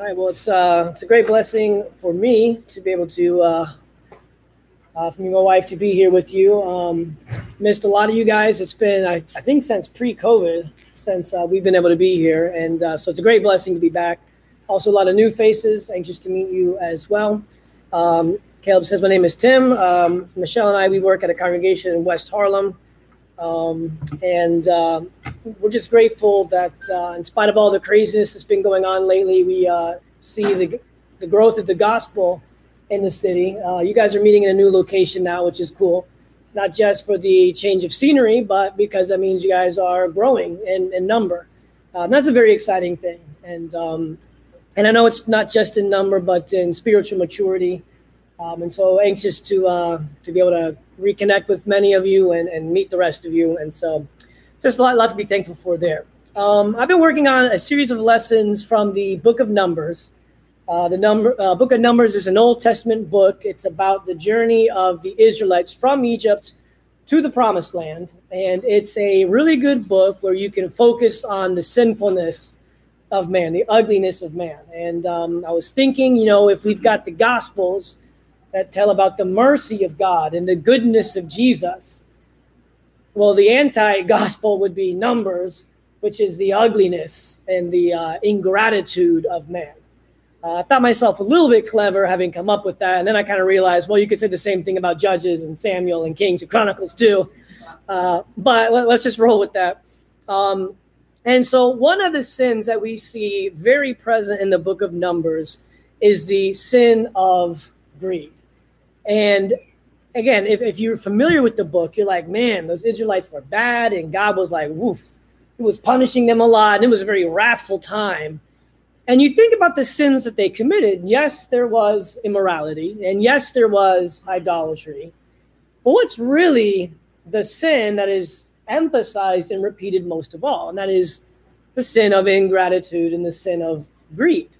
All right. Well, it's uh, it's a great blessing for me to be able to, uh, uh, for me my wife to be here with you. Um, missed a lot of you guys. It's been, I, I think, since pre-COVID, since uh, we've been able to be here, and uh, so it's a great blessing to be back. Also, a lot of new faces. Anxious to meet you as well. Um, Caleb says, "My name is Tim. Um, Michelle and I we work at a congregation in West Harlem." Um, and uh, we're just grateful that, uh, in spite of all the craziness that's been going on lately, we uh, see the, the growth of the gospel in the city. Uh, you guys are meeting in a new location now, which is cool. Not just for the change of scenery, but because that means you guys are growing in, in number. Um, that's a very exciting thing. And, um, and I know it's not just in number, but in spiritual maturity. Um, and so anxious to uh, to be able to reconnect with many of you and, and meet the rest of you. And so just a lot, lot to be thankful for there. Um, I've been working on a series of lessons from the book of Numbers. Uh, the number uh, book of Numbers is an Old Testament book. It's about the journey of the Israelites from Egypt to the promised land. And it's a really good book where you can focus on the sinfulness of man, the ugliness of man. And um, I was thinking, you know, if we've got the Gospels, that tell about the mercy of God and the goodness of Jesus. Well, the anti gospel would be Numbers, which is the ugliness and the uh, ingratitude of man. Uh, I thought myself a little bit clever having come up with that. And then I kind of realized, well, you could say the same thing about Judges and Samuel and Kings and Chronicles too. Uh, but let, us just roll with that. Um, and so, one of the sins that we see very present in the book of Numbers is the sin of greed. And again, if, if you're familiar with the book, you're like, man, those Israelites were bad. And God was like, woof. He was punishing them a lot. And it was a very wrathful time. And you think about the sins that they committed. Yes, there was immorality. And yes, there was idolatry. But what's really the sin that is emphasized and repeated most of all? And that is the sin of ingratitude and the sin of greed.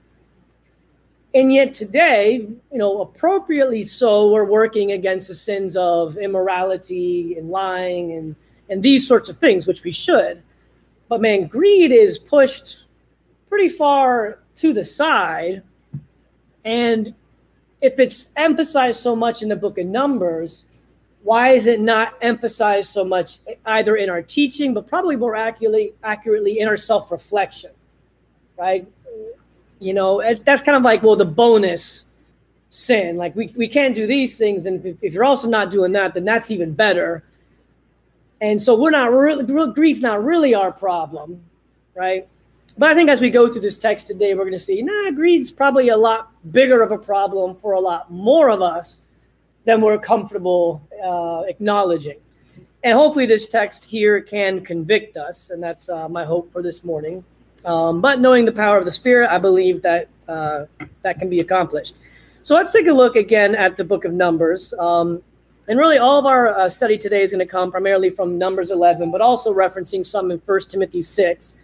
And yet today, you know, appropriately so, we're working against the sins of immorality and lying and, and these sorts of things, which we should. But man, greed is pushed pretty far to the side. And if it's emphasized so much in the book of Numbers, why is it not emphasized so much either in our teaching, but probably more accurately, accurately in our self reflection, right? You know, that's kind of like, well, the bonus sin. Like, we, we can't do these things. And if, if you're also not doing that, then that's even better. And so we're not really, greed's not really our problem, right? But I think as we go through this text today, we're going to see, nah, greed's probably a lot bigger of a problem for a lot more of us than we're comfortable uh, acknowledging. And hopefully, this text here can convict us. And that's uh, my hope for this morning. Um, but knowing the power of the Spirit, I believe that uh, that can be accomplished. So let's take a look again at the book of Numbers. Um, and really, all of our uh, study today is going to come primarily from Numbers 11, but also referencing some in 1 Timothy 6.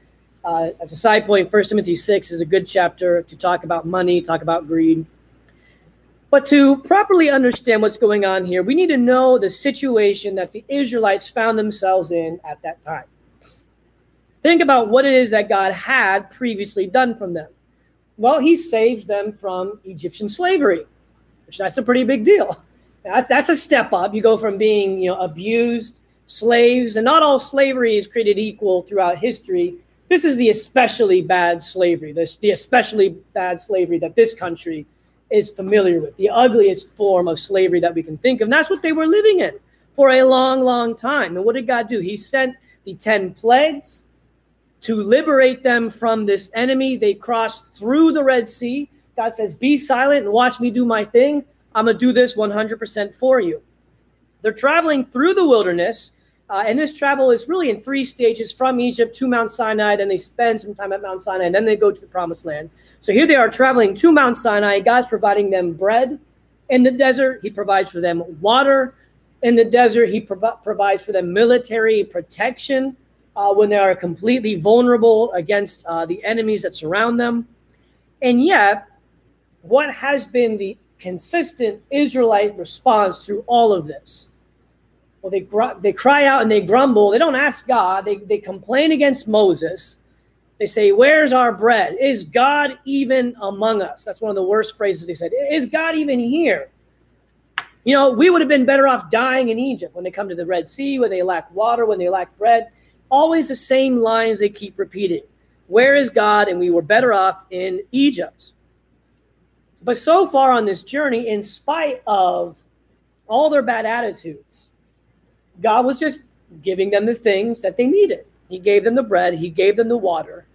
Uh, as a side point, 1 Timothy 6 is a good chapter to talk about money, talk about greed. But to properly understand what's going on here, we need to know the situation that the Israelites found themselves in at that time. Think about what it is that God had previously done from them. Well, he saved them from Egyptian slavery, which that's a pretty big deal. that's a step up. You go from being, you know, abused, slaves, and not all slavery is created equal throughout history. This is the especially bad slavery, this the especially bad slavery that this country is familiar with, the ugliest form of slavery that we can think of. And that's what they were living in for a long, long time. And what did God do? He sent the 10 plagues to liberate them from this enemy. They crossed through the Red Sea. God says, Be silent and watch me do my thing. I'm going to do this 100% for you. They're traveling through the wilderness. Uh, and this travel is really in three stages from Egypt to Mount Sinai. Then they spend some time at Mount Sinai, and then they go to the promised land. So here they are traveling to Mount Sinai. God's providing them bread in the desert, He provides for them water in the desert, He prov- provides for them military protection uh, when they are completely vulnerable against uh, the enemies that surround them. And yet, what has been the consistent Israelite response through all of this? Well, they, gr- they cry out and they grumble. They don't ask God, they, they complain against Moses. They say, Where's our bread? Is God even among us? That's one of the worst phrases they said. Is God even here? You know, we would have been better off dying in Egypt when they come to the Red Sea, when they lack water, when they lack bread. Always the same lines they keep repeating. Where is God? And we were better off in Egypt. But so far on this journey, in spite of all their bad attitudes, God was just giving them the things that they needed. He gave them the bread, He gave them the water.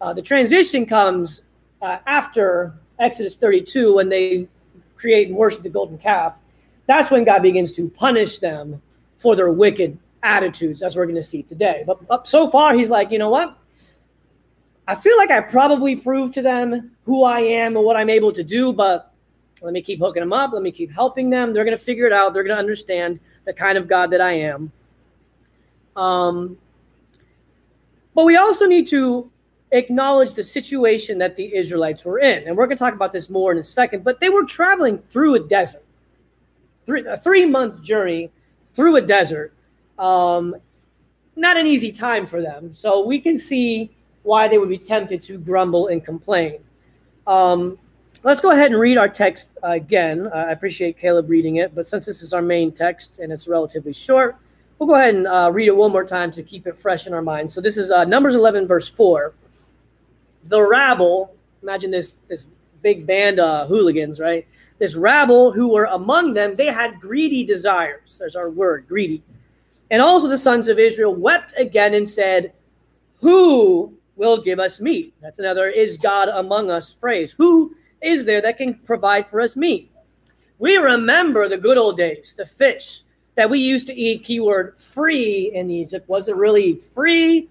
Uh, the transition comes uh, after Exodus 32 when they create and worship the golden calf that's when God begins to punish them for their wicked attitudes, as we're going to see today. But so far, he's like, you know what? I feel like I probably proved to them who I am and what I'm able to do, but let me keep hooking them up. Let me keep helping them. They're going to figure it out. They're going to understand the kind of God that I am. Um, but we also need to acknowledge the situation that the Israelites were in. And we're going to talk about this more in a second, but they were traveling through a desert three, a three month journey through a desert. Um, not an easy time for them. So we can see why they would be tempted to grumble and complain. Um, let's go ahead and read our text again. I appreciate Caleb reading it, but since this is our main text and it's relatively short, we'll go ahead and uh, read it one more time to keep it fresh in our minds. So this is uh, Numbers 11, verse 4. The rabble, imagine this, this big band of hooligans, right? this rabble who were among them, they had greedy desires. There's our word, greedy. And also the sons of Israel wept again and said, Who will give us meat? That's another is God among us phrase. Who is there that can provide for us meat? We remember the good old days, the fish that we used to eat, keyword free in Egypt. Was it really free?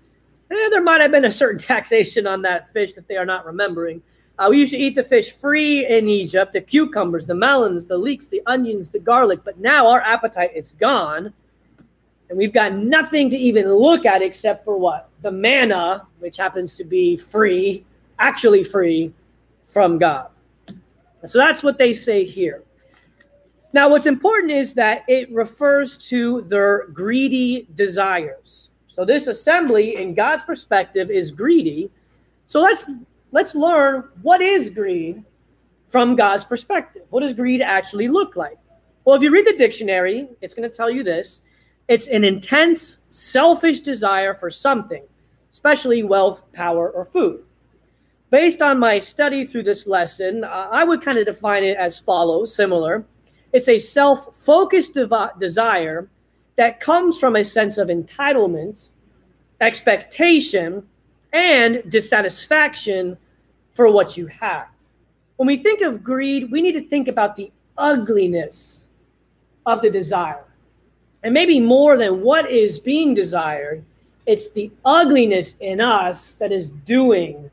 Eh, there might have been a certain taxation on that fish that they are not remembering. Uh, we used to eat the fish free in Egypt, the cucumbers, the melons, the leeks, the onions, the garlic. But now our appetite is gone. And we've got nothing to even look at except for what? The manna, which happens to be free, actually free from God. So that's what they say here. Now, what's important is that it refers to their greedy desires. So this assembly, in God's perspective, is greedy. So let's let's learn what is greed from God's perspective. What does greed actually look like? Well, if you read the dictionary, it's going to tell you this it's an intense, selfish desire for something, especially wealth, power, or food. Based on my study through this lesson, uh, I would kind of define it as follows similar. It's a self focused desire that comes from a sense of entitlement, expectation, and dissatisfaction for what you have. When we think of greed, we need to think about the ugliness of the desire. And maybe more than what is being desired, it's the ugliness in us that is doing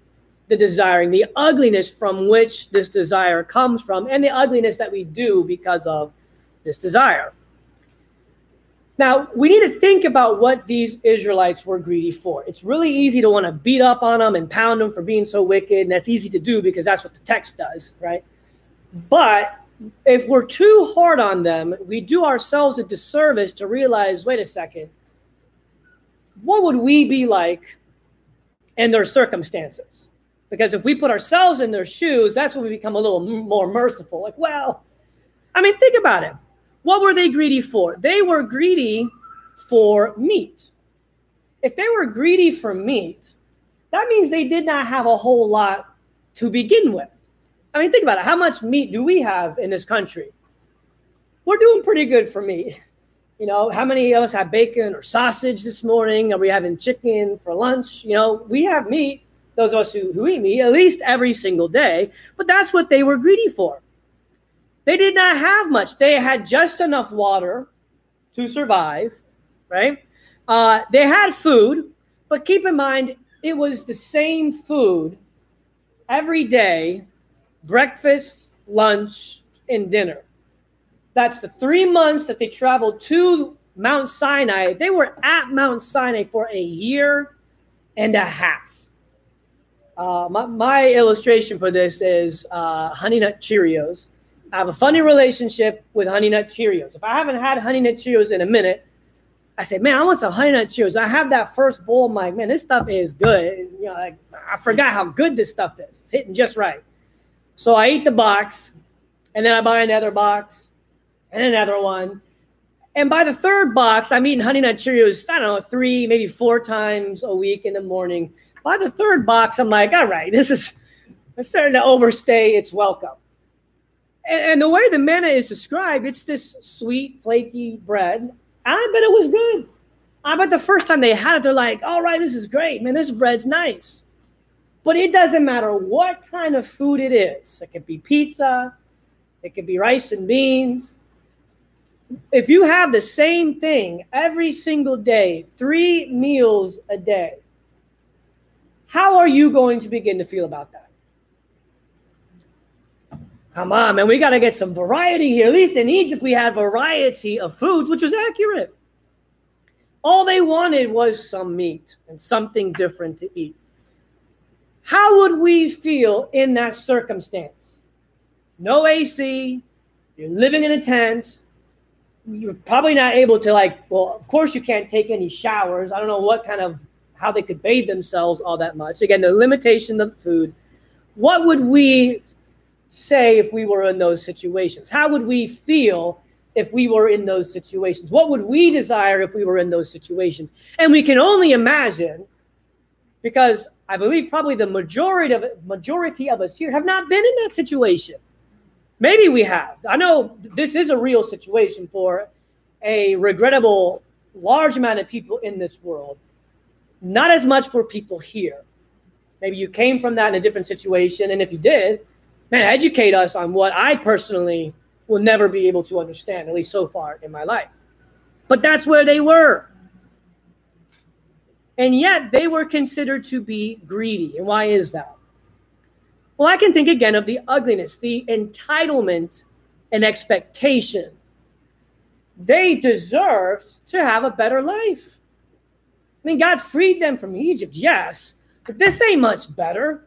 the desiring, the ugliness from which this desire comes from, and the ugliness that we do because of this desire. Now, we need to think about what these Israelites were greedy for. It's really easy to want to beat up on them and pound them for being so wicked, and that's easy to do because that's what the text does, right? But if we're too hard on them, we do ourselves a disservice to realize wait a second, what would we be like in their circumstances? Because if we put ourselves in their shoes, that's when we become a little more merciful. Like, well, I mean, think about it what were they greedy for? They were greedy for meat. If they were greedy for meat, that means they did not have a whole lot to begin with. I mean, think about it. How much meat do we have in this country? We're doing pretty good for meat. You know, how many of us have bacon or sausage this morning? Are we having chicken for lunch? You know, we have meat, those of us who, who eat meat, at least every single day. But that's what they were greedy for. They did not have much. They had just enough water to survive, right? Uh, they had food, but keep in mind, it was the same food every day breakfast, lunch, and dinner. That's the three months that they traveled to Mount Sinai. They were at Mount Sinai for a year and a half. Uh, my, my, illustration for this is uh, Honey Nut Cheerios. I have a funny relationship with Honey Nut Cheerios. If I haven't had Honey Nut Cheerios in a minute, I say, man, I want some honey nut Cheerios. I have that first bowl. I'm like, man, this stuff is good. You know, like I forgot how good this stuff is. It's hitting just right. So I eat the box, and then I buy another box, and another one. And by the third box, I'm eating Honey Nut Cheerios, I don't know, three, maybe four times a week in the morning. By the third box, I'm like, all right, this is it's starting to overstay its welcome. And, and the way the manna is described, it's this sweet, flaky bread I bet it was good. I bet the first time they had it, they're like, all right, this is great, man. This bread's nice. But it doesn't matter what kind of food it is. It could be pizza, it could be rice and beans. If you have the same thing every single day, three meals a day, how are you going to begin to feel about that? Come on, man. We got to get some variety here. At least in Egypt, we had variety of foods, which was accurate. All they wanted was some meat and something different to eat. How would we feel in that circumstance? No AC, you're living in a tent, you're probably not able to, like, well, of course, you can't take any showers. I don't know what kind of, how they could bathe themselves all that much. Again, the limitation of food. What would we say if we were in those situations? How would we feel if we were in those situations? What would we desire if we were in those situations? And we can only imagine because I believe probably the majority of majority of us here have not been in that situation. Maybe we have. I know this is a real situation for a regrettable large amount of people in this world. Not as much for people here. Maybe you came from that in a different situation and if you did, man, educate us on what I personally will never be able to understand, at least so far in my life. But that's where they were. And yet they were considered to be greedy. And why is that? Well, I can think again of the ugliness, the entitlement and expectation. They deserved to have a better life. I mean, God freed them from Egypt, yes, but this ain't much better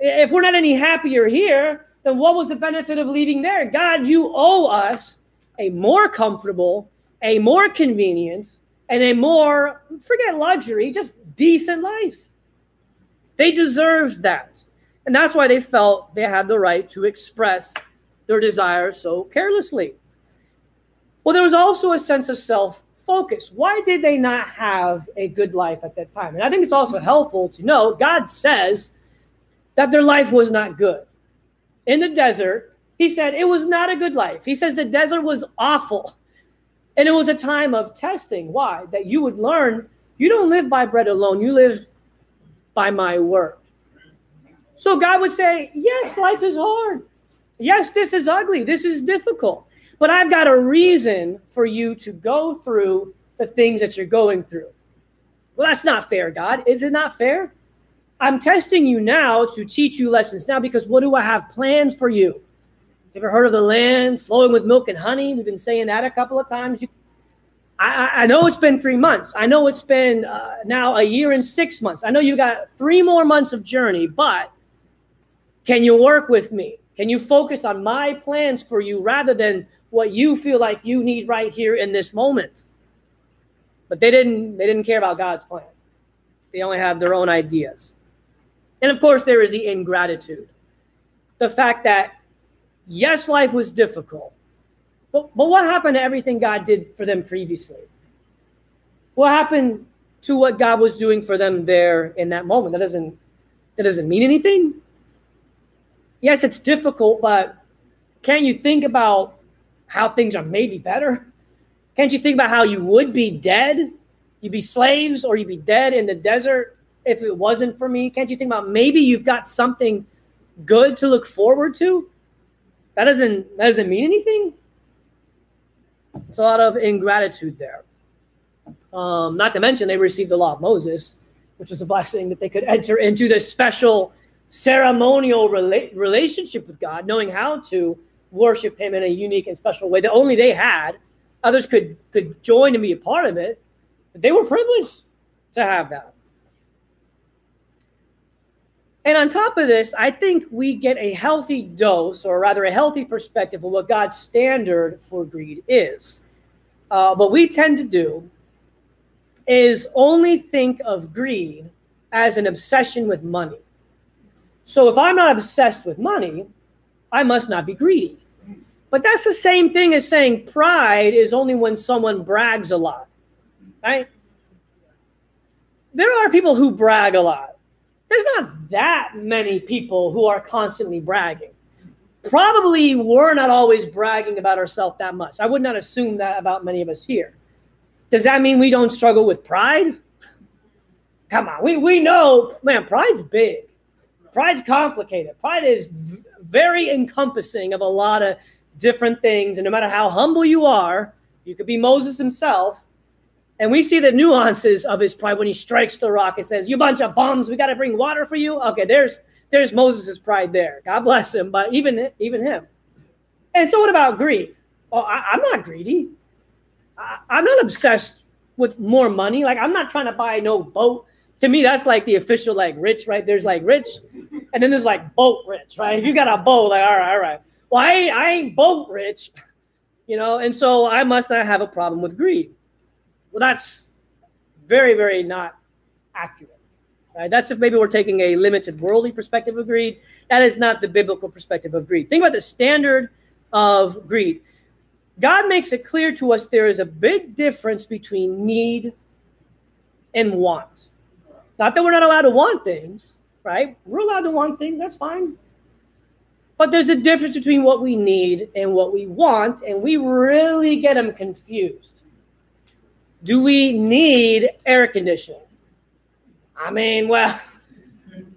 if we're not any happier here, then what was the benefit of leaving there? God, you owe us a more comfortable, a more convenient, and a more, forget luxury, just decent life. They deserved that. And that's why they felt they had the right to express their desires so carelessly. Well, there was also a sense of self focus. Why did they not have a good life at that time? And I think it's also helpful to know God says that their life was not good. In the desert, he said it was not a good life. He says the desert was awful. And it was a time of testing. Why? That you would learn you don't live by bread alone, you live by my word. So God would say, Yes, life is hard. Yes, this is ugly. This is difficult. But I've got a reason for you to go through the things that you're going through. Well, that's not fair, God. Is it not fair? I'm testing you now to teach you lessons now because what do I have planned for you? Ever heard of the land flowing with milk and honey? We've been saying that a couple of times. You, I, I know it's been three months. I know it's been uh, now a year and six months. I know you got three more months of journey, but can you work with me? Can you focus on my plans for you rather than what you feel like you need right here in this moment? But they didn't. They didn't care about God's plan. They only had their own ideas. And of course, there is the ingratitude. The fact that, yes, life was difficult, but, but what happened to everything God did for them previously? What happened to what God was doing for them there in that moment? That doesn't, that doesn't mean anything. Yes, it's difficult, but can't you think about how things are maybe better? Can't you think about how you would be dead? You'd be slaves or you'd be dead in the desert if it wasn't for me? Can't you think about maybe you've got something good to look forward to? That doesn't that doesn't mean anything. It's a lot of ingratitude there. Um, not to mention they received the law of Moses, which was a blessing that they could enter into this special ceremonial rela- relationship with God, knowing how to worship Him in a unique and special way that only they had. Others could could join and be a part of it, but they were privileged to have that. And on top of this, I think we get a healthy dose, or rather a healthy perspective of what God's standard for greed is. Uh, what we tend to do is only think of greed as an obsession with money. So if I'm not obsessed with money, I must not be greedy. But that's the same thing as saying pride is only when someone brags a lot, right? There are people who brag a lot. There's not that many people who are constantly bragging. Probably we're not always bragging about ourselves that much. I would not assume that about many of us here. Does that mean we don't struggle with pride? Come on, we, we know, man, pride's big. Pride's complicated. Pride is v- very encompassing of a lot of different things. And no matter how humble you are, you could be Moses himself. And we see the nuances of his pride when he strikes the rock and says, You bunch of bums, we got to bring water for you. Okay, there's there's Moses' pride there. God bless him, but even even him. And so what about greed? Oh, I, am not greedy. I, I'm not obsessed with more money. Like I'm not trying to buy no boat. To me, that's like the official like rich, right? There's like rich, and then there's like boat rich, right? If you got a boat, like all right, all right. Well, I I ain't boat rich, you know, and so I must not have a problem with greed. Well, that's very, very not accurate. Right? That's if maybe we're taking a limited worldly perspective of greed. That is not the biblical perspective of greed. Think about the standard of greed. God makes it clear to us there is a big difference between need and want. Not that we're not allowed to want things, right? We're allowed to want things, that's fine. But there's a difference between what we need and what we want, and we really get them confused. Do we need air conditioning? I mean, well,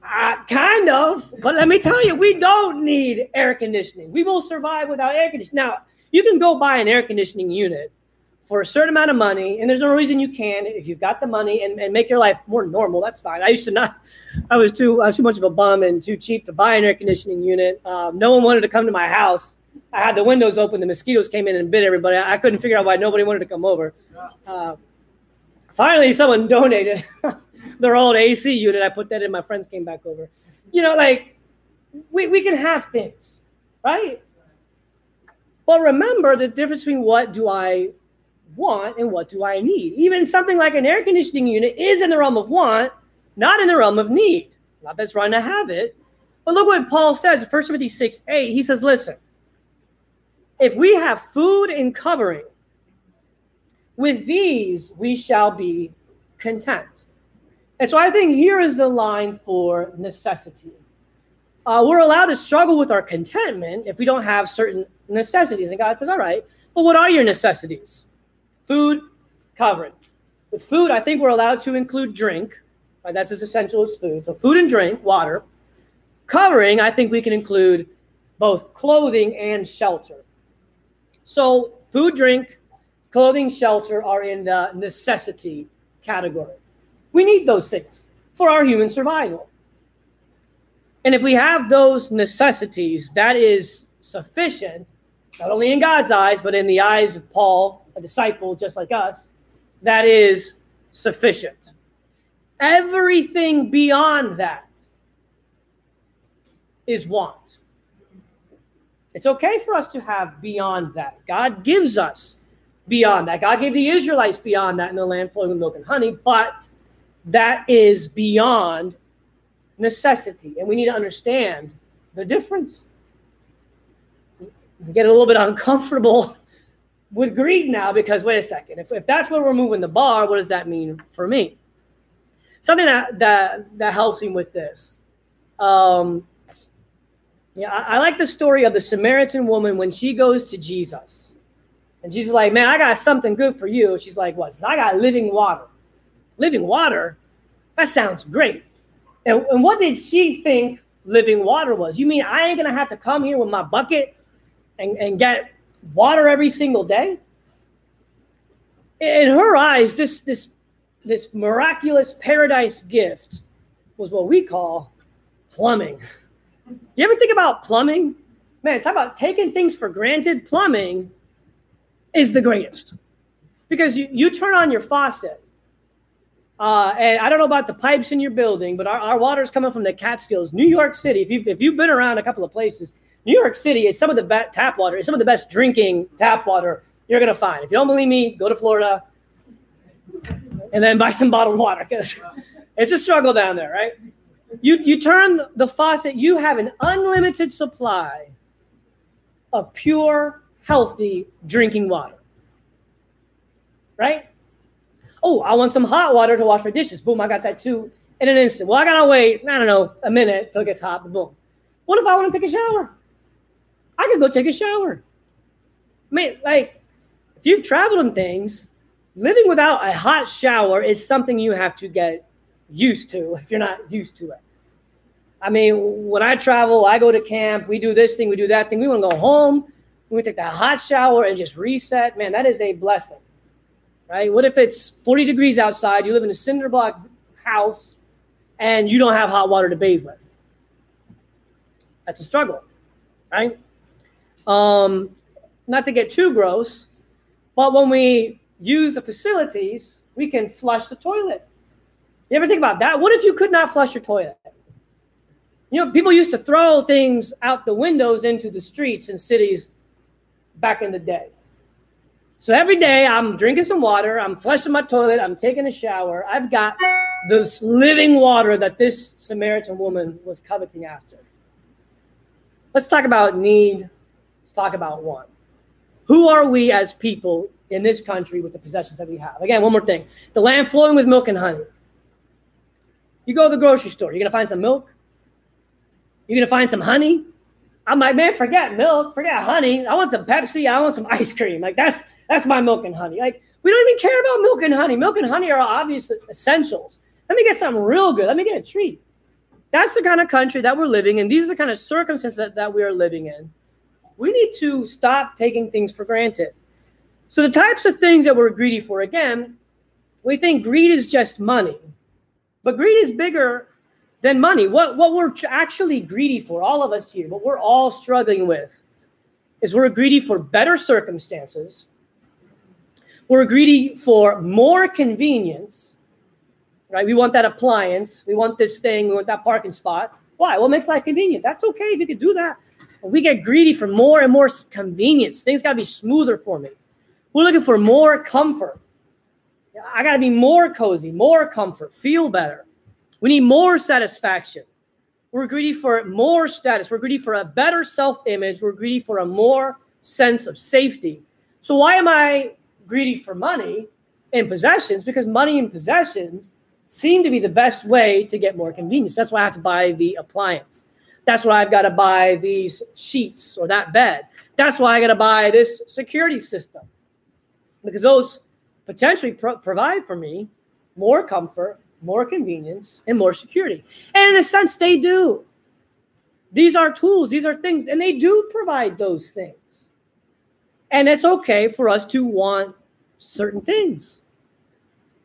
uh, kind of, but let me tell you, we don't need air conditioning. We will survive without air conditioning. Now, you can go buy an air conditioning unit for a certain amount of money, and there's no reason you can if you've got the money and, and make your life more normal. That's fine. I used to not, I was too, I was too much of a bum and too cheap to buy an air conditioning unit. Um, no one wanted to come to my house. I had the windows open. The mosquitoes came in and bit everybody. I, I couldn't figure out why nobody wanted to come over. Uh, finally, someone donated. their old AC unit. I put that in. My friends came back over. You know, like we, we can have things, right? But remember the difference between what do I want and what do I need. Even something like an air conditioning unit is in the realm of want, not in the realm of need. Not that's wrong to have it. But look what Paul says in 1 Timothy 6 8. He says, Listen, if we have food and covering, with these we shall be content. And so I think here is the line for necessity. Uh, we're allowed to struggle with our contentment if we don't have certain necessities. And God says, all right, but what are your necessities? Food, covering. With food, I think we're allowed to include drink. Right? That's as essential as food. So food and drink, water. Covering, I think we can include both clothing and shelter. So food, drink, clothing, shelter are in the necessity category. We need those things for our human survival. And if we have those necessities, that is sufficient, not only in God's eyes, but in the eyes of Paul, a disciple just like us, that is sufficient. Everything beyond that is want. It's okay for us to have beyond that. God gives us beyond that. God gave the Israelites beyond that in the land flowing with milk and honey, but that is beyond necessity. And we need to understand the difference. We get a little bit uncomfortable with greed now because wait a second, if, if that's where we're moving the bar, what does that mean for me? Something that that, that helps me with this. Um, yeah, I, I like the story of the Samaritan woman when she goes to Jesus. And Jesus is like, Man, I got something good for you. She's like, What? I got living water living water, that sounds great. And, and what did she think living water was? You mean I ain't gonna have to come here with my bucket and, and get water every single day? In her eyes, this this this miraculous paradise gift was what we call plumbing. You ever think about plumbing? Man, talk about taking things for granted. Plumbing is the greatest because you, you turn on your faucet uh, and I don't know about the pipes in your building, but our, our water is coming from the Catskills, New York City. If you've, if you've been around a couple of places, New York City is some of the best tap water, is some of the best drinking tap water you're going to find. If you don't believe me, go to Florida. and then buy some bottled water because it's a struggle down there, right? You you turn the faucet, you have an unlimited supply of pure, healthy drinking water. Right? Oh, I want some hot water to wash my dishes. Boom, I got that too in an instant. Well, I gotta wait, I don't know, a minute till it gets hot, boom. What if I want to take a shower? I could go take a shower. I mean, like, if you've traveled and things, living without a hot shower is something you have to get used to if you're not used to it. I mean, when I travel, I go to camp, we do this thing, we do that thing. We want to go home, we take that hot shower and just reset. Man, that is a blessing, right? What if it's 40 degrees outside, you live in a cinder block house, and you don't have hot water to bathe with? That's a struggle, right? Um, not to get too gross, but when we use the facilities, we can flush the toilet. You ever think about that? What if you could not flush your toilet? You know, people used to throw things out the windows into the streets in cities back in the day. So every day I'm drinking some water, I'm flushing my toilet, I'm taking a shower. I've got this living water that this Samaritan woman was coveting after. Let's talk about need. Let's talk about want. Who are we as people in this country with the possessions that we have? Again, one more thing the land flowing with milk and honey. You go to the grocery store, you're to find some milk, you're gonna find some honey. I'm like, man, forget milk, forget honey. I want some Pepsi. I want some ice cream. Like that's that's my milk and honey. Like we don't even care about milk and honey. Milk and honey are obvious essentials. Let me get something real good. Let me get a treat. That's the kind of country that we're living in. These are the kind of circumstances that, that we are living in. We need to stop taking things for granted. So the types of things that we're greedy for, again, we think greed is just money. But greed is bigger than money. What, what we're actually greedy for, all of us here, what we're all struggling with, is we're greedy for better circumstances. We're greedy for more convenience, right? We want that appliance. We want this thing. We want that parking spot. Why? What makes life convenient? That's okay if you could do that. But we get greedy for more and more convenience. Things got to be smoother for me. We're looking for more comfort. I got to be more cozy, more comfort, feel better. We need more satisfaction. We're greedy for more status. We're greedy for a better self image. We're greedy for a more sense of safety. So, why am I greedy for money and possessions? Because money and possessions seem to be the best way to get more convenience. That's why I have to buy the appliance. That's why I've got to buy these sheets or that bed. That's why I got to buy this security system because those potentially pro- provide for me more comfort, more convenience, and more security. And in a sense, they do. These are tools, these are things, and they do provide those things. And it's okay for us to want certain things.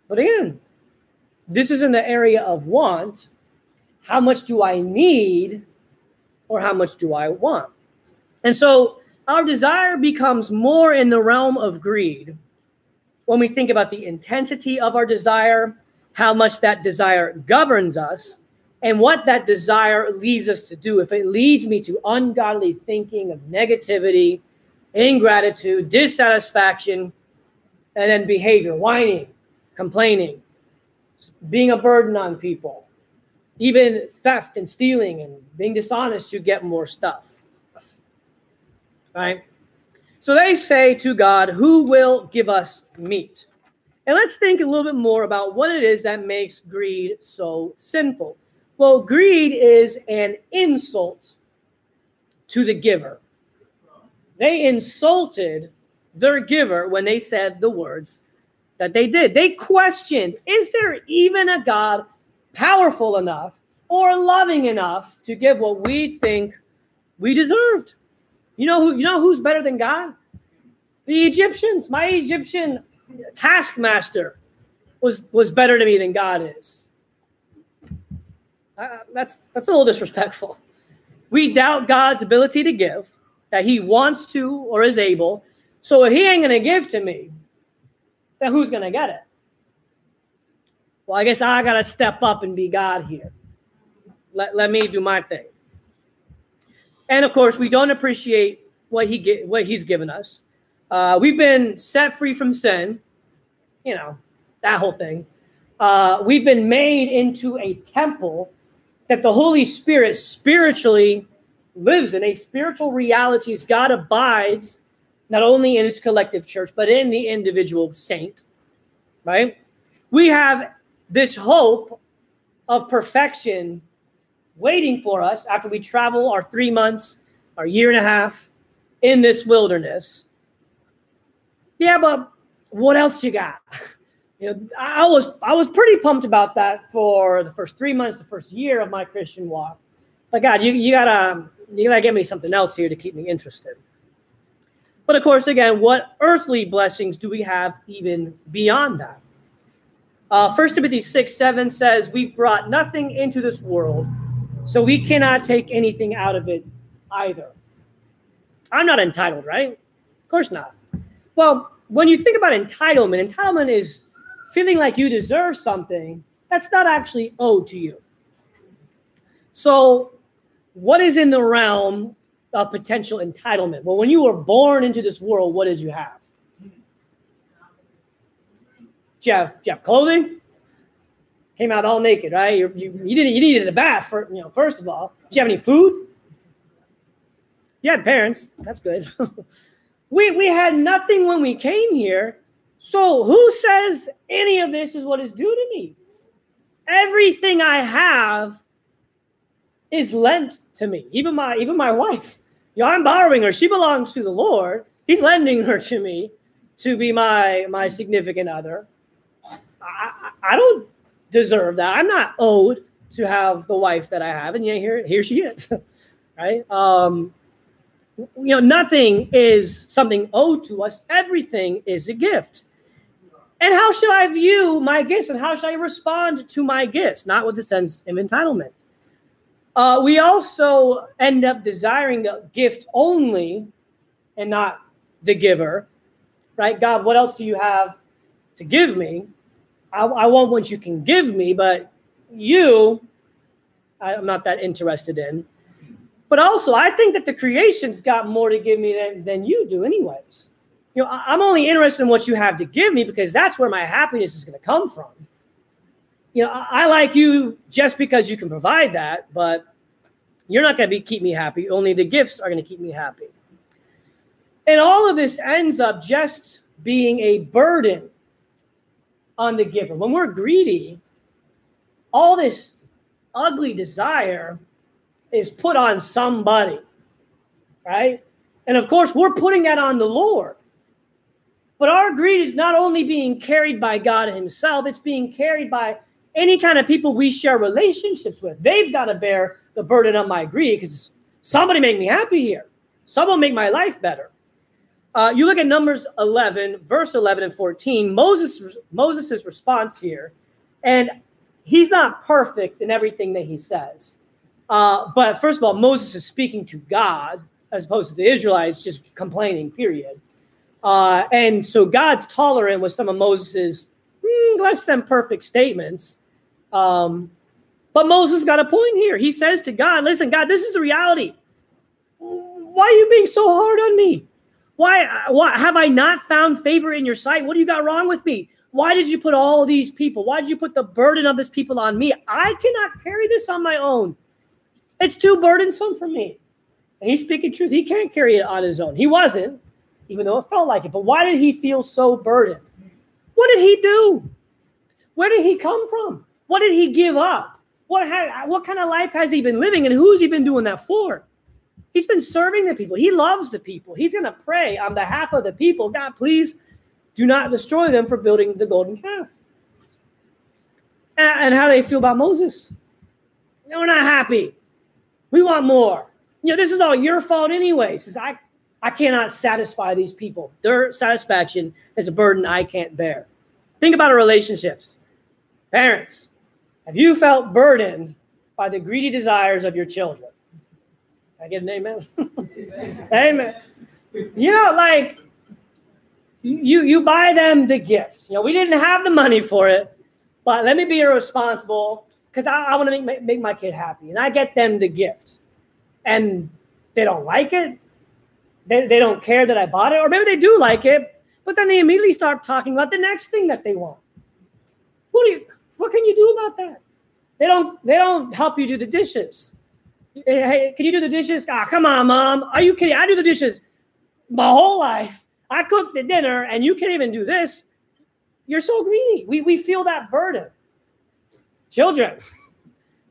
But again, this is in the area of want. How much do I need, or how much do I want? And so our desire becomes more in the realm of greed when we think about the intensity of our desire how much that desire governs us and what that desire leads us to do. If it leads me to ungodly thinking of negativity, ingratitude, dissatisfaction, and then behavior, whining, complaining, being a burden on people, even theft and stealing and being dishonest to get more stuff. Right? So they say to God, Who will give us meat? And let's think a little bit more about what it is that makes greed so sinful. Well, greed is an insult to the giver. They insulted their giver when they said the words that they did. They questioned is there even a God powerful enough or loving enough to give what we think we deserved? You know who you know who's better than God? The Egyptians. My Egyptian taskmaster was was better to me than God is. Uh, that's that's a little disrespectful. We doubt God's ability to give, that He wants to or is able. So if He ain't gonna give to me, then who's gonna get it? Well, I guess I gotta step up and be God here. Let, let me do my thing. And of course, we don't appreciate what he get, what he's given us. Uh, we've been set free from sin, you know, that whole thing. Uh, we've been made into a temple that the Holy Spirit spiritually lives in, a spiritual realities. God abides not only in his collective church, but in the individual saint, right? We have this hope of perfection waiting for us after we travel our three months, our year and a half in this wilderness. Yeah, but what else you got? You know, I was I was pretty pumped about that for the first three months, the first year of my Christian walk. But God, you, you gotta you gotta give me something else here to keep me interested. But of course, again, what earthly blessings do we have even beyond that? Uh, 1 Timothy 6 7 says, We've brought nothing into this world, so we cannot take anything out of it either. I'm not entitled, right? Of course not. Well, when you think about entitlement, entitlement is feeling like you deserve something that's not actually owed to you. So, what is in the realm of potential entitlement? Well, when you were born into this world, what did you have? Do you have, do you have clothing? Came out all naked, right? You, you, you, didn't, you needed a bath, for, you know, first of all. Do you have any food? You had parents. That's good. we, we had nothing when we came here. So who says any of this is what is due to me? Everything I have is lent to me. Even my even my wife. You know, I'm borrowing her. She belongs to the Lord. He's lending her to me to be my my significant other. I, I don't deserve that. I'm not owed to have the wife that I have, and yet here here she is, right? Um, you know, nothing is something owed to us. Everything is a gift. And how should I view my gifts, and how should I respond to my gifts? Not with a sense of entitlement. Uh, we also end up desiring the gift only, and not the giver, right? God, what else do you have to give me? I, I want what you can give me, but you, I'm not that interested in. But also, I think that the creation's got more to give me than, than you do, anyways. You know, I'm only interested in what you have to give me because that's where my happiness is going to come from. You know, I, I like you just because you can provide that, but you're not going to be keep me happy. Only the gifts are going to keep me happy. And all of this ends up just being a burden on the giver. When we're greedy, all this ugly desire is put on somebody, right? And of course, we're putting that on the Lord. But our greed is not only being carried by God Himself, it's being carried by any kind of people we share relationships with. They've got to bear the burden of my greed because somebody make me happy here. Someone make my life better. Uh, you look at Numbers 11, verse 11 and 14, Moses, Moses' response here, and he's not perfect in everything that he says. Uh, but first of all, Moses is speaking to God as opposed to the Israelites just complaining, period. Uh, and so God's tolerant with some of Moses's mm, less than perfect statements. Um, but Moses got a point here. He says to God, listen, God, this is the reality. Why are you being so hard on me? Why, uh, why have I not found favor in your sight? What do you got wrong with me? Why did you put all these people? Why did you put the burden of this people on me? I cannot carry this on my own. It's too burdensome for me. And he's speaking truth. He can't carry it on his own. He wasn't, even though it felt like it. But why did he feel so burdened? What did he do? Where did he come from? What did he give up? What, had, what kind of life has he been living and who's he been doing that for? He's been serving the people. He loves the people. He's going to pray on behalf of the people. God, please do not destroy them for building the golden calf. And, how they feel about Moses? We're not happy. We want more. You know, this is all your fault anyway. Says I, I cannot satisfy these people. Their satisfaction is a burden I can't bear. Think about our relationships. Parents, have you felt burdened by the greedy desires of your children? I get an amen? amen. You know, like you you buy them the gifts. You know, we didn't have the money for it, but let me be irresponsible because I, I want to make, make my kid happy. And I get them the gifts. And they don't like it. They, they don't care that I bought it. Or maybe they do like it, but then they immediately start talking about the next thing that they want. What do you What can you do about that? They don't they don't help you do the dishes. Hey, can you do the dishes? Ah, oh, come on, mom. Are you kidding? I do the dishes my whole life. I cook the dinner and you can't even do this. You're so greedy. We, we feel that burden. Children,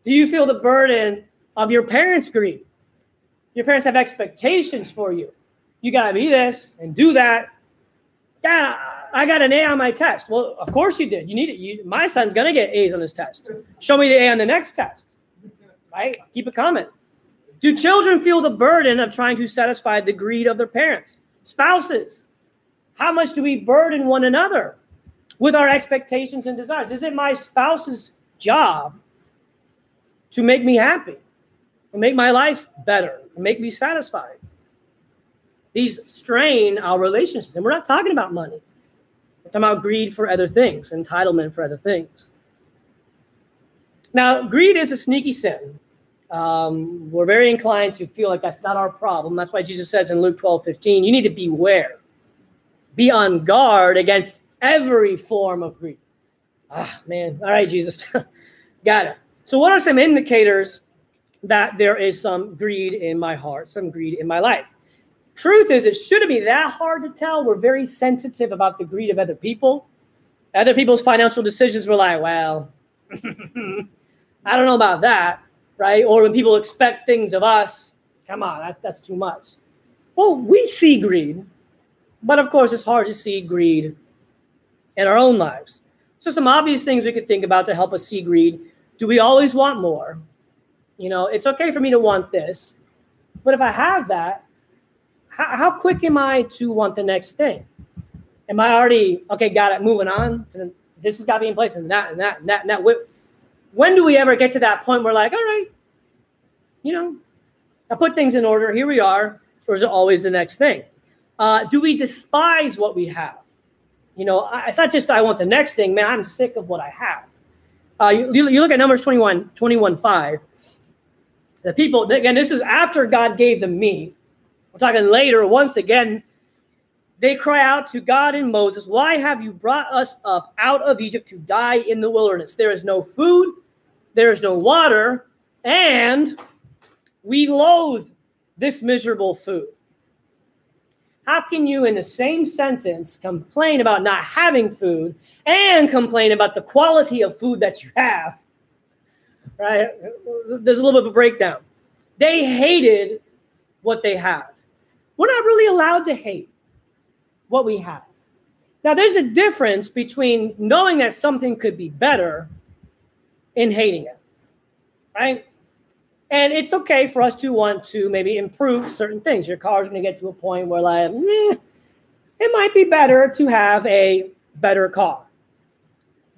do you feel the burden of your parents' greed? Your parents have expectations for you. You got to be this and do that. Yeah, I got an A on my test. Well, of course you did. You need it. You, my son's going to get A's on his test. Show me the A on the next test. Right? Keep it coming. Do children feel the burden of trying to satisfy the greed of their parents? Spouses, how much do we burden one another with our expectations and desires? Is it my spouse's job to make me happy, and make my life better, and make me satisfied? These strain our relationships. And we're not talking about money. We're talking about greed for other things, entitlement for other things. Now, greed is a sneaky sin. Um, we're very inclined to feel like that's not our problem. That's why Jesus says in Luke 12, 15, you need to beware. Be on guard against every form of greed. Ah, man. All right, Jesus. Got it. So, what are some indicators that there is some greed in my heart, some greed in my life? Truth is, it shouldn't be that hard to tell. We're very sensitive about the greed of other people. Other people's financial decisions, we're like, well, I don't know about that, right? Or when people expect things of us, come on, that's, that's too much. Well, we see greed, but of course, it's hard to see greed in our own lives. So, some obvious things we could think about to help us see greed. Do we always want more? You know, it's okay for me to want this, but if I have that, how, how quick am I to want the next thing? Am I already okay? Got it. Moving on. To the, this has got to be in place, and that, and that, and that, and that. When do we ever get to that point where, like, all right, you know, I put things in order. Here we are. Or is it always the next thing? Uh, do we despise what we have? You know, it's not just I want the next thing, man. I'm sick of what I have. Uh, you, you look at Numbers 21, 21, 5. The people, again, this is after God gave them meat. We're talking later, once again, they cry out to God and Moses, Why have you brought us up out of Egypt to die in the wilderness? There is no food, there is no water, and we loathe this miserable food. How can you, in the same sentence, complain about not having food and complain about the quality of food that you have? Right? There's a little bit of a breakdown. They hated what they have. We're not really allowed to hate what we have. Now, there's a difference between knowing that something could be better and hating it, right? And it's okay for us to want to maybe improve certain things. Your car's going to get to a point where, like, eh, it might be better to have a better car.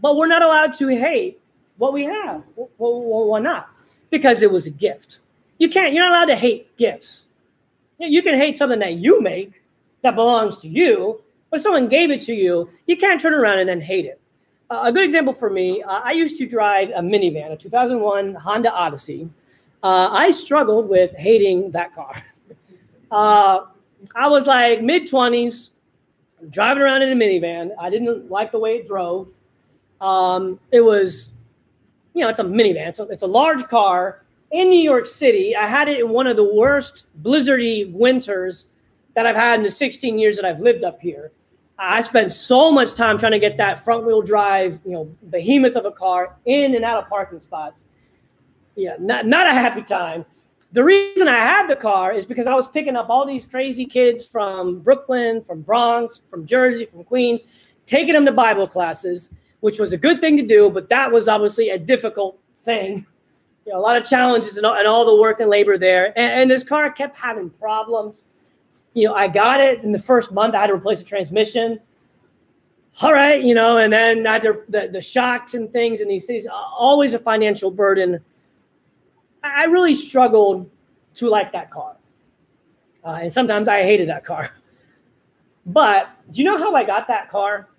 But we're not allowed to hate what we have. Well, why not? Because it was a gift. You can't, you're not allowed to hate gifts. You can hate something that you make that belongs to you, but someone gave it to you, you can't turn around and then hate it. A good example for me, uh, I used to drive a minivan, a 2001 Honda Odyssey uh, I struggled with hating that car. Uh, I was like mid 20s, driving around in a minivan. I didn't like the way it drove. Um, it was, you know, it's a minivan. A, it's a large car in New York City. I had it in one of the worst blizzardy winters that I've had in the 16 years that I've lived up here. I spent so much time trying to get that front wheel drive, you know, behemoth of a car in and out of parking spots yeah, not, not a happy time. The reason I had the car is because I was picking up all these crazy kids from Brooklyn, from Bronx, from Jersey, from Queens, taking them to Bible classes, which was a good thing to do, but that was obviously a difficult thing. You know, a lot of challenges and all, and all the work and labor there. And, and this car kept having problems. You know, I got it in the first month. I had to replace the transmission all right, you know, and then after the, the shocks and things and these things, always a financial burden I really struggled to like that car. Uh, and sometimes I hated that car. But do you know how I got that car?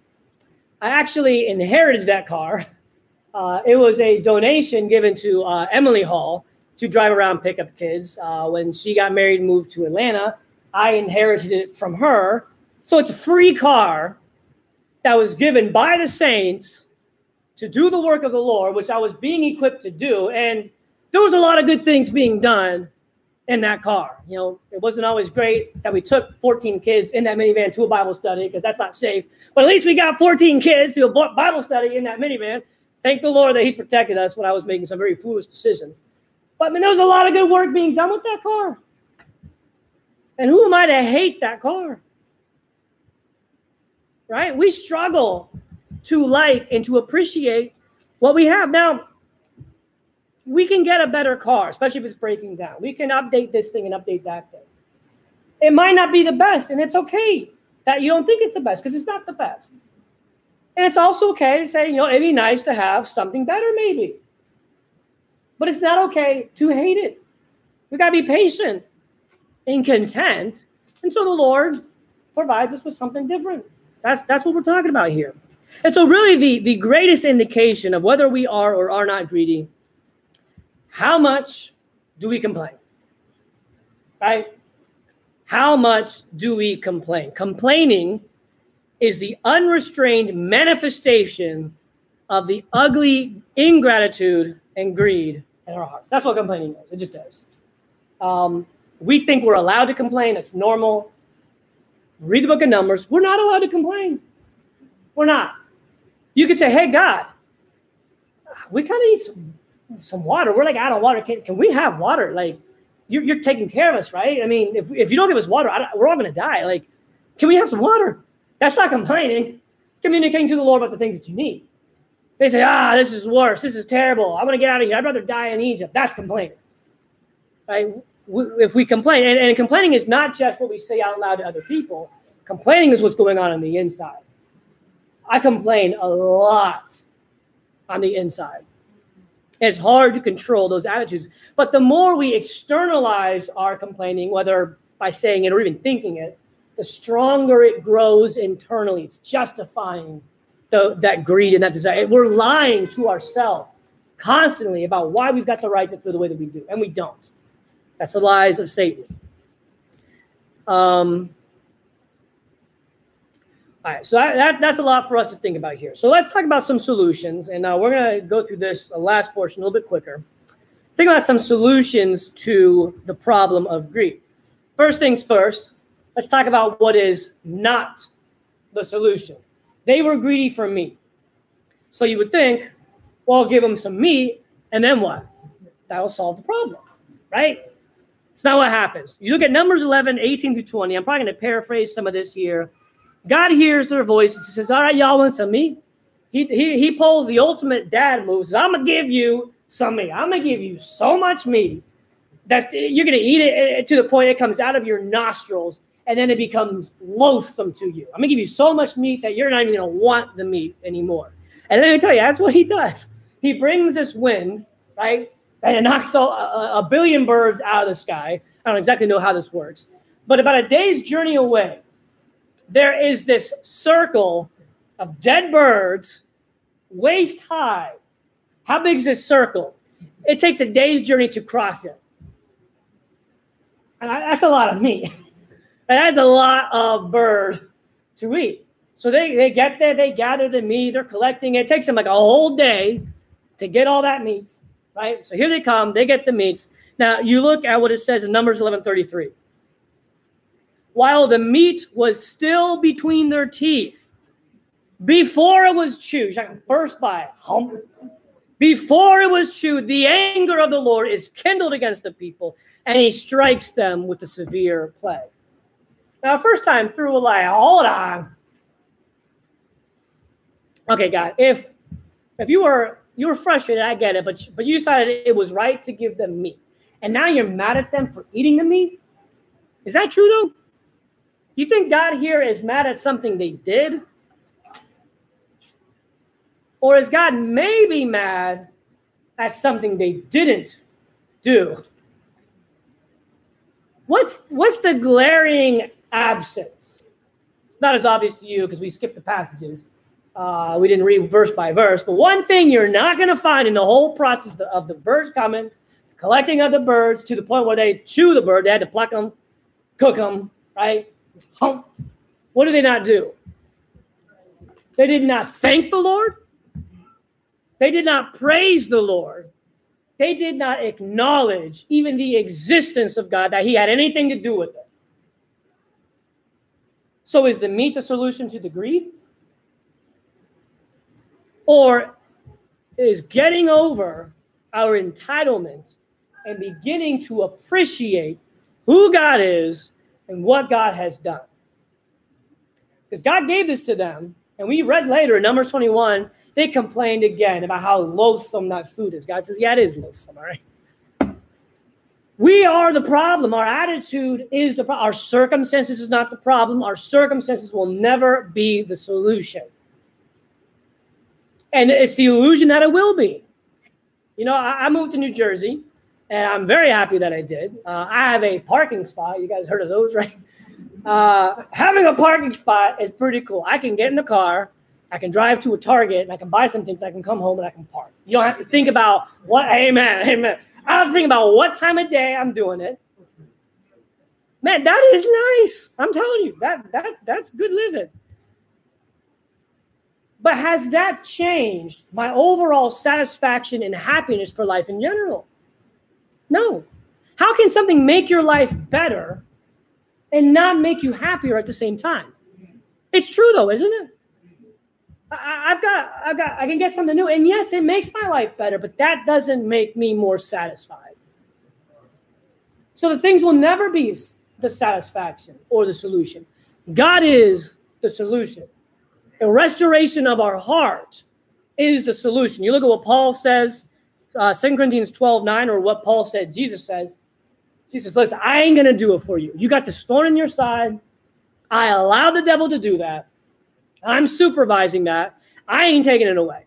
I actually inherited that car. Uh, it was a donation given to uh, Emily Hall to drive around pick up kids. Uh, when she got married and moved to Atlanta, I inherited it from her. So it's a free car that was given by the Saints to do the work of the Lord, which I was being equipped to do. And there was a lot of good things being done in that car. You know, it wasn't always great that we took 14 kids in that minivan to a Bible study because that's not safe. But at least we got 14 kids to a Bible study in that minivan. Thank the Lord that He protected us when I was making some very foolish decisions. But I mean, there was a lot of good work being done with that car. And who am I to hate that car? Right? We struggle to like and to appreciate what we have. Now, we can get a better car, especially if it's breaking down. We can update this thing and update that thing. It might not be the best, and it's okay that you don't think it's the best because it's not the best. And it's also okay to say, you know, it'd be nice to have something better, maybe. But it's not okay to hate it. We got to be patient and content until the Lord provides us with something different. That's that's what we're talking about here. And so, really, the, the greatest indication of whether we are or are not greedy how much do we complain? Right? How much do we complain? Complaining is the unrestrained manifestation of the ugly ingratitude and greed in our hearts. That's what complaining is. It just is. Um, we think we're allowed to complain. It's normal. Read the book of Numbers. We're not allowed to complain. We're not. You could say, hey, God, we kind of need some some water. We're like out of water. Can, can we have water? Like, you're, you're taking care of us, right? I mean, if, if you don't give us water, we're all going to die. Like, can we have some water? That's not complaining. It's communicating to the Lord about the things that you need. They say, ah, this is worse. This is terrible. I want to get out of here. I'd rather die in Egypt. That's complaining. Right? If we complain, and, and complaining is not just what we say out loud to other people, complaining is what's going on on the inside. I complain a lot on the inside. It's hard to control those attitudes. But the more we externalize our complaining, whether by saying it or even thinking it, the stronger it grows internally. It's justifying the, that greed and that desire. We're lying to ourselves constantly about why we've got the right to feel the way that we do, and we don't. That's the lies of Satan. Um, all right, so that, that's a lot for us to think about here. So let's talk about some solutions, and uh, we're going to go through this last portion a little bit quicker. Think about some solutions to the problem of greed. First things first, let's talk about what is not the solution. They were greedy for meat. So you would think, well, give them some meat, and then what? That will solve the problem, right? It's not what happens. You look at Numbers 11, 18 through 20. I'm probably going to paraphrase some of this here God hears their voices. He says, All right, y'all want some meat? He, he, he pulls the ultimate dad move. I'm going to give you some meat. I'm going to give you so much meat that you're going to eat it eh, to the point it comes out of your nostrils and then it becomes loathsome to you. I'm going to give you so much meat that you're not even going to want the meat anymore. And let me tell you, that's what he does. He brings this wind, right? And it knocks a, a, a billion birds out of the sky. I don't exactly know how this works. But about a day's journey away, there is this circle of dead birds waist high. How big is this circle? It takes a day's journey to cross it. And that's a lot of meat. And that's a lot of bird to eat. So they, they get there, they gather the meat, they're collecting it. It takes them like a whole day to get all that meat, right? So here they come, they get the meats. Now you look at what it says in Numbers 11:33 while the meat was still between their teeth. Before it was chewed, first bite, hump. Before it was chewed, the anger of the Lord is kindled against the people, and he strikes them with a severe plague. Now, first time through a lie, hold on. Okay, God, if if you were you were frustrated, I get it, but but you decided it was right to give them meat, and now you're mad at them for eating the meat. Is that true though? You think God here is mad at something they did? Or is God maybe mad at something they didn't do? What's what's the glaring absence? It's not as obvious to you because we skipped the passages. Uh, we didn't read verse by verse. But one thing you're not going to find in the whole process of the birds coming, collecting of the birds to the point where they chew the bird, they had to pluck them, cook them, right? What did they not do? They did not thank the Lord. They did not praise the Lord. They did not acknowledge even the existence of God, that He had anything to do with it. So, is the meat the solution to the greed? Or is getting over our entitlement and beginning to appreciate who God is and what God has done? Because God gave this to them. And we read later in Numbers 21 they complained again about how loathsome that food is. God says, Yeah, it is loathsome, all right? We are the problem. Our attitude is the problem. Our circumstances is not the problem. Our circumstances will never be the solution. And it's the illusion that it will be. You know, I, I moved to New Jersey, and I'm very happy that I did. Uh, I have a parking spot. You guys heard of those, right? Uh, having a parking spot is pretty cool. I can get in the car, I can drive to a Target and I can buy some things. I can come home and I can park. You don't have to think about what. Amen. Amen. I don't think about what time of day I'm doing it. Man, that is nice. I'm telling you that that that's good living. But has that changed my overall satisfaction and happiness for life in general? No. How can something make your life better and not make you happier at the same time? It's true though, isn't it? I, have got, I've got, I can get something new. And yes, it makes my life better, but that doesn't make me more satisfied. So the things will never be the satisfaction or the solution. God is the solution. A restoration of our heart is the solution. You look at what Paul says, uh, 2 Corinthians 12 9, or what Paul said, Jesus says. Jesus, listen, I ain't going to do it for you. You got the thorn in your side. I allowed the devil to do that. I'm supervising that. I ain't taking it away.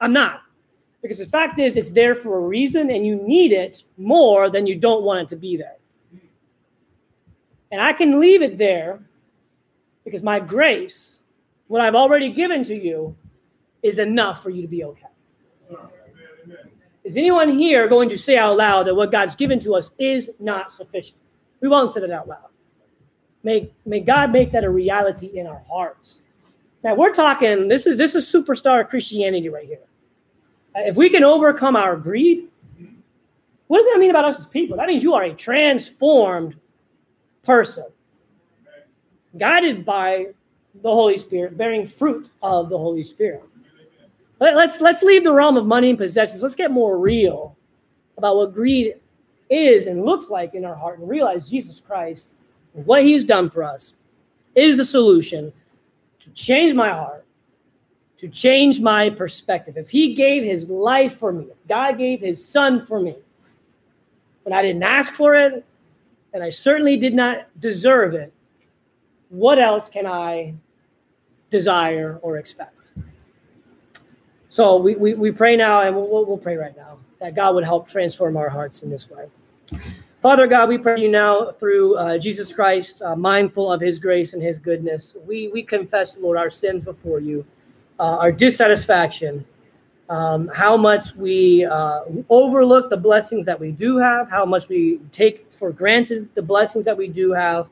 I'm not. Because the fact is, it's there for a reason and you need it more than you don't want it to be there. And I can leave it there because my grace, what I've already given to you, is enough for you to be okay. Is anyone here going to say out loud that what God's given to us is not sufficient? We won't say that out loud. May, may God make that a reality in our hearts. Now we're talking. This is this is superstar Christianity right here. Uh, if we can overcome our greed, what does that mean about us as people? That means you are a transformed person, guided by the Holy Spirit, bearing fruit of the Holy Spirit. Let's let's leave the realm of money and possessions. Let's get more real about what greed is and looks like in our heart, and realize Jesus Christ, what He's done for us, is the solution to change my heart, to change my perspective. If He gave His life for me, if God gave His Son for me, and I didn't ask for it, and I certainly did not deserve it, what else can I desire or expect? So we, we, we pray now, and we'll, we'll pray right now that God would help transform our hearts in this way. Father God, we pray you now through uh, Jesus Christ, uh, mindful of his grace and his goodness. We, we confess, Lord, our sins before you, uh, our dissatisfaction, um, how much we uh, overlook the blessings that we do have, how much we take for granted the blessings that we do have,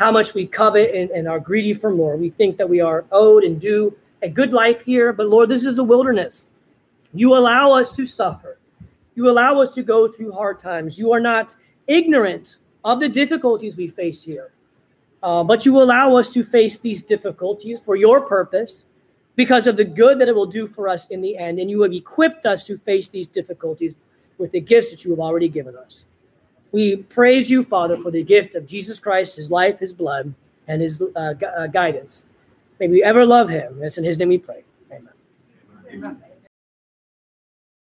how much we covet and, and are greedy for more. We think that we are owed and due a good life here, but Lord, this is the wilderness. You allow us to suffer. You allow us to go through hard times. You are not ignorant of the difficulties we face here. Uh, but you allow us to face these difficulties for your purpose because of the good that it will do for us in the end. And you have equipped us to face these difficulties with the gifts that you have already given us. We praise you, Father, for the gift of Jesus Christ, his life, his blood, and his uh, gu- uh, guidance. May we ever love him. It's in his name we pray. Amen. Amen.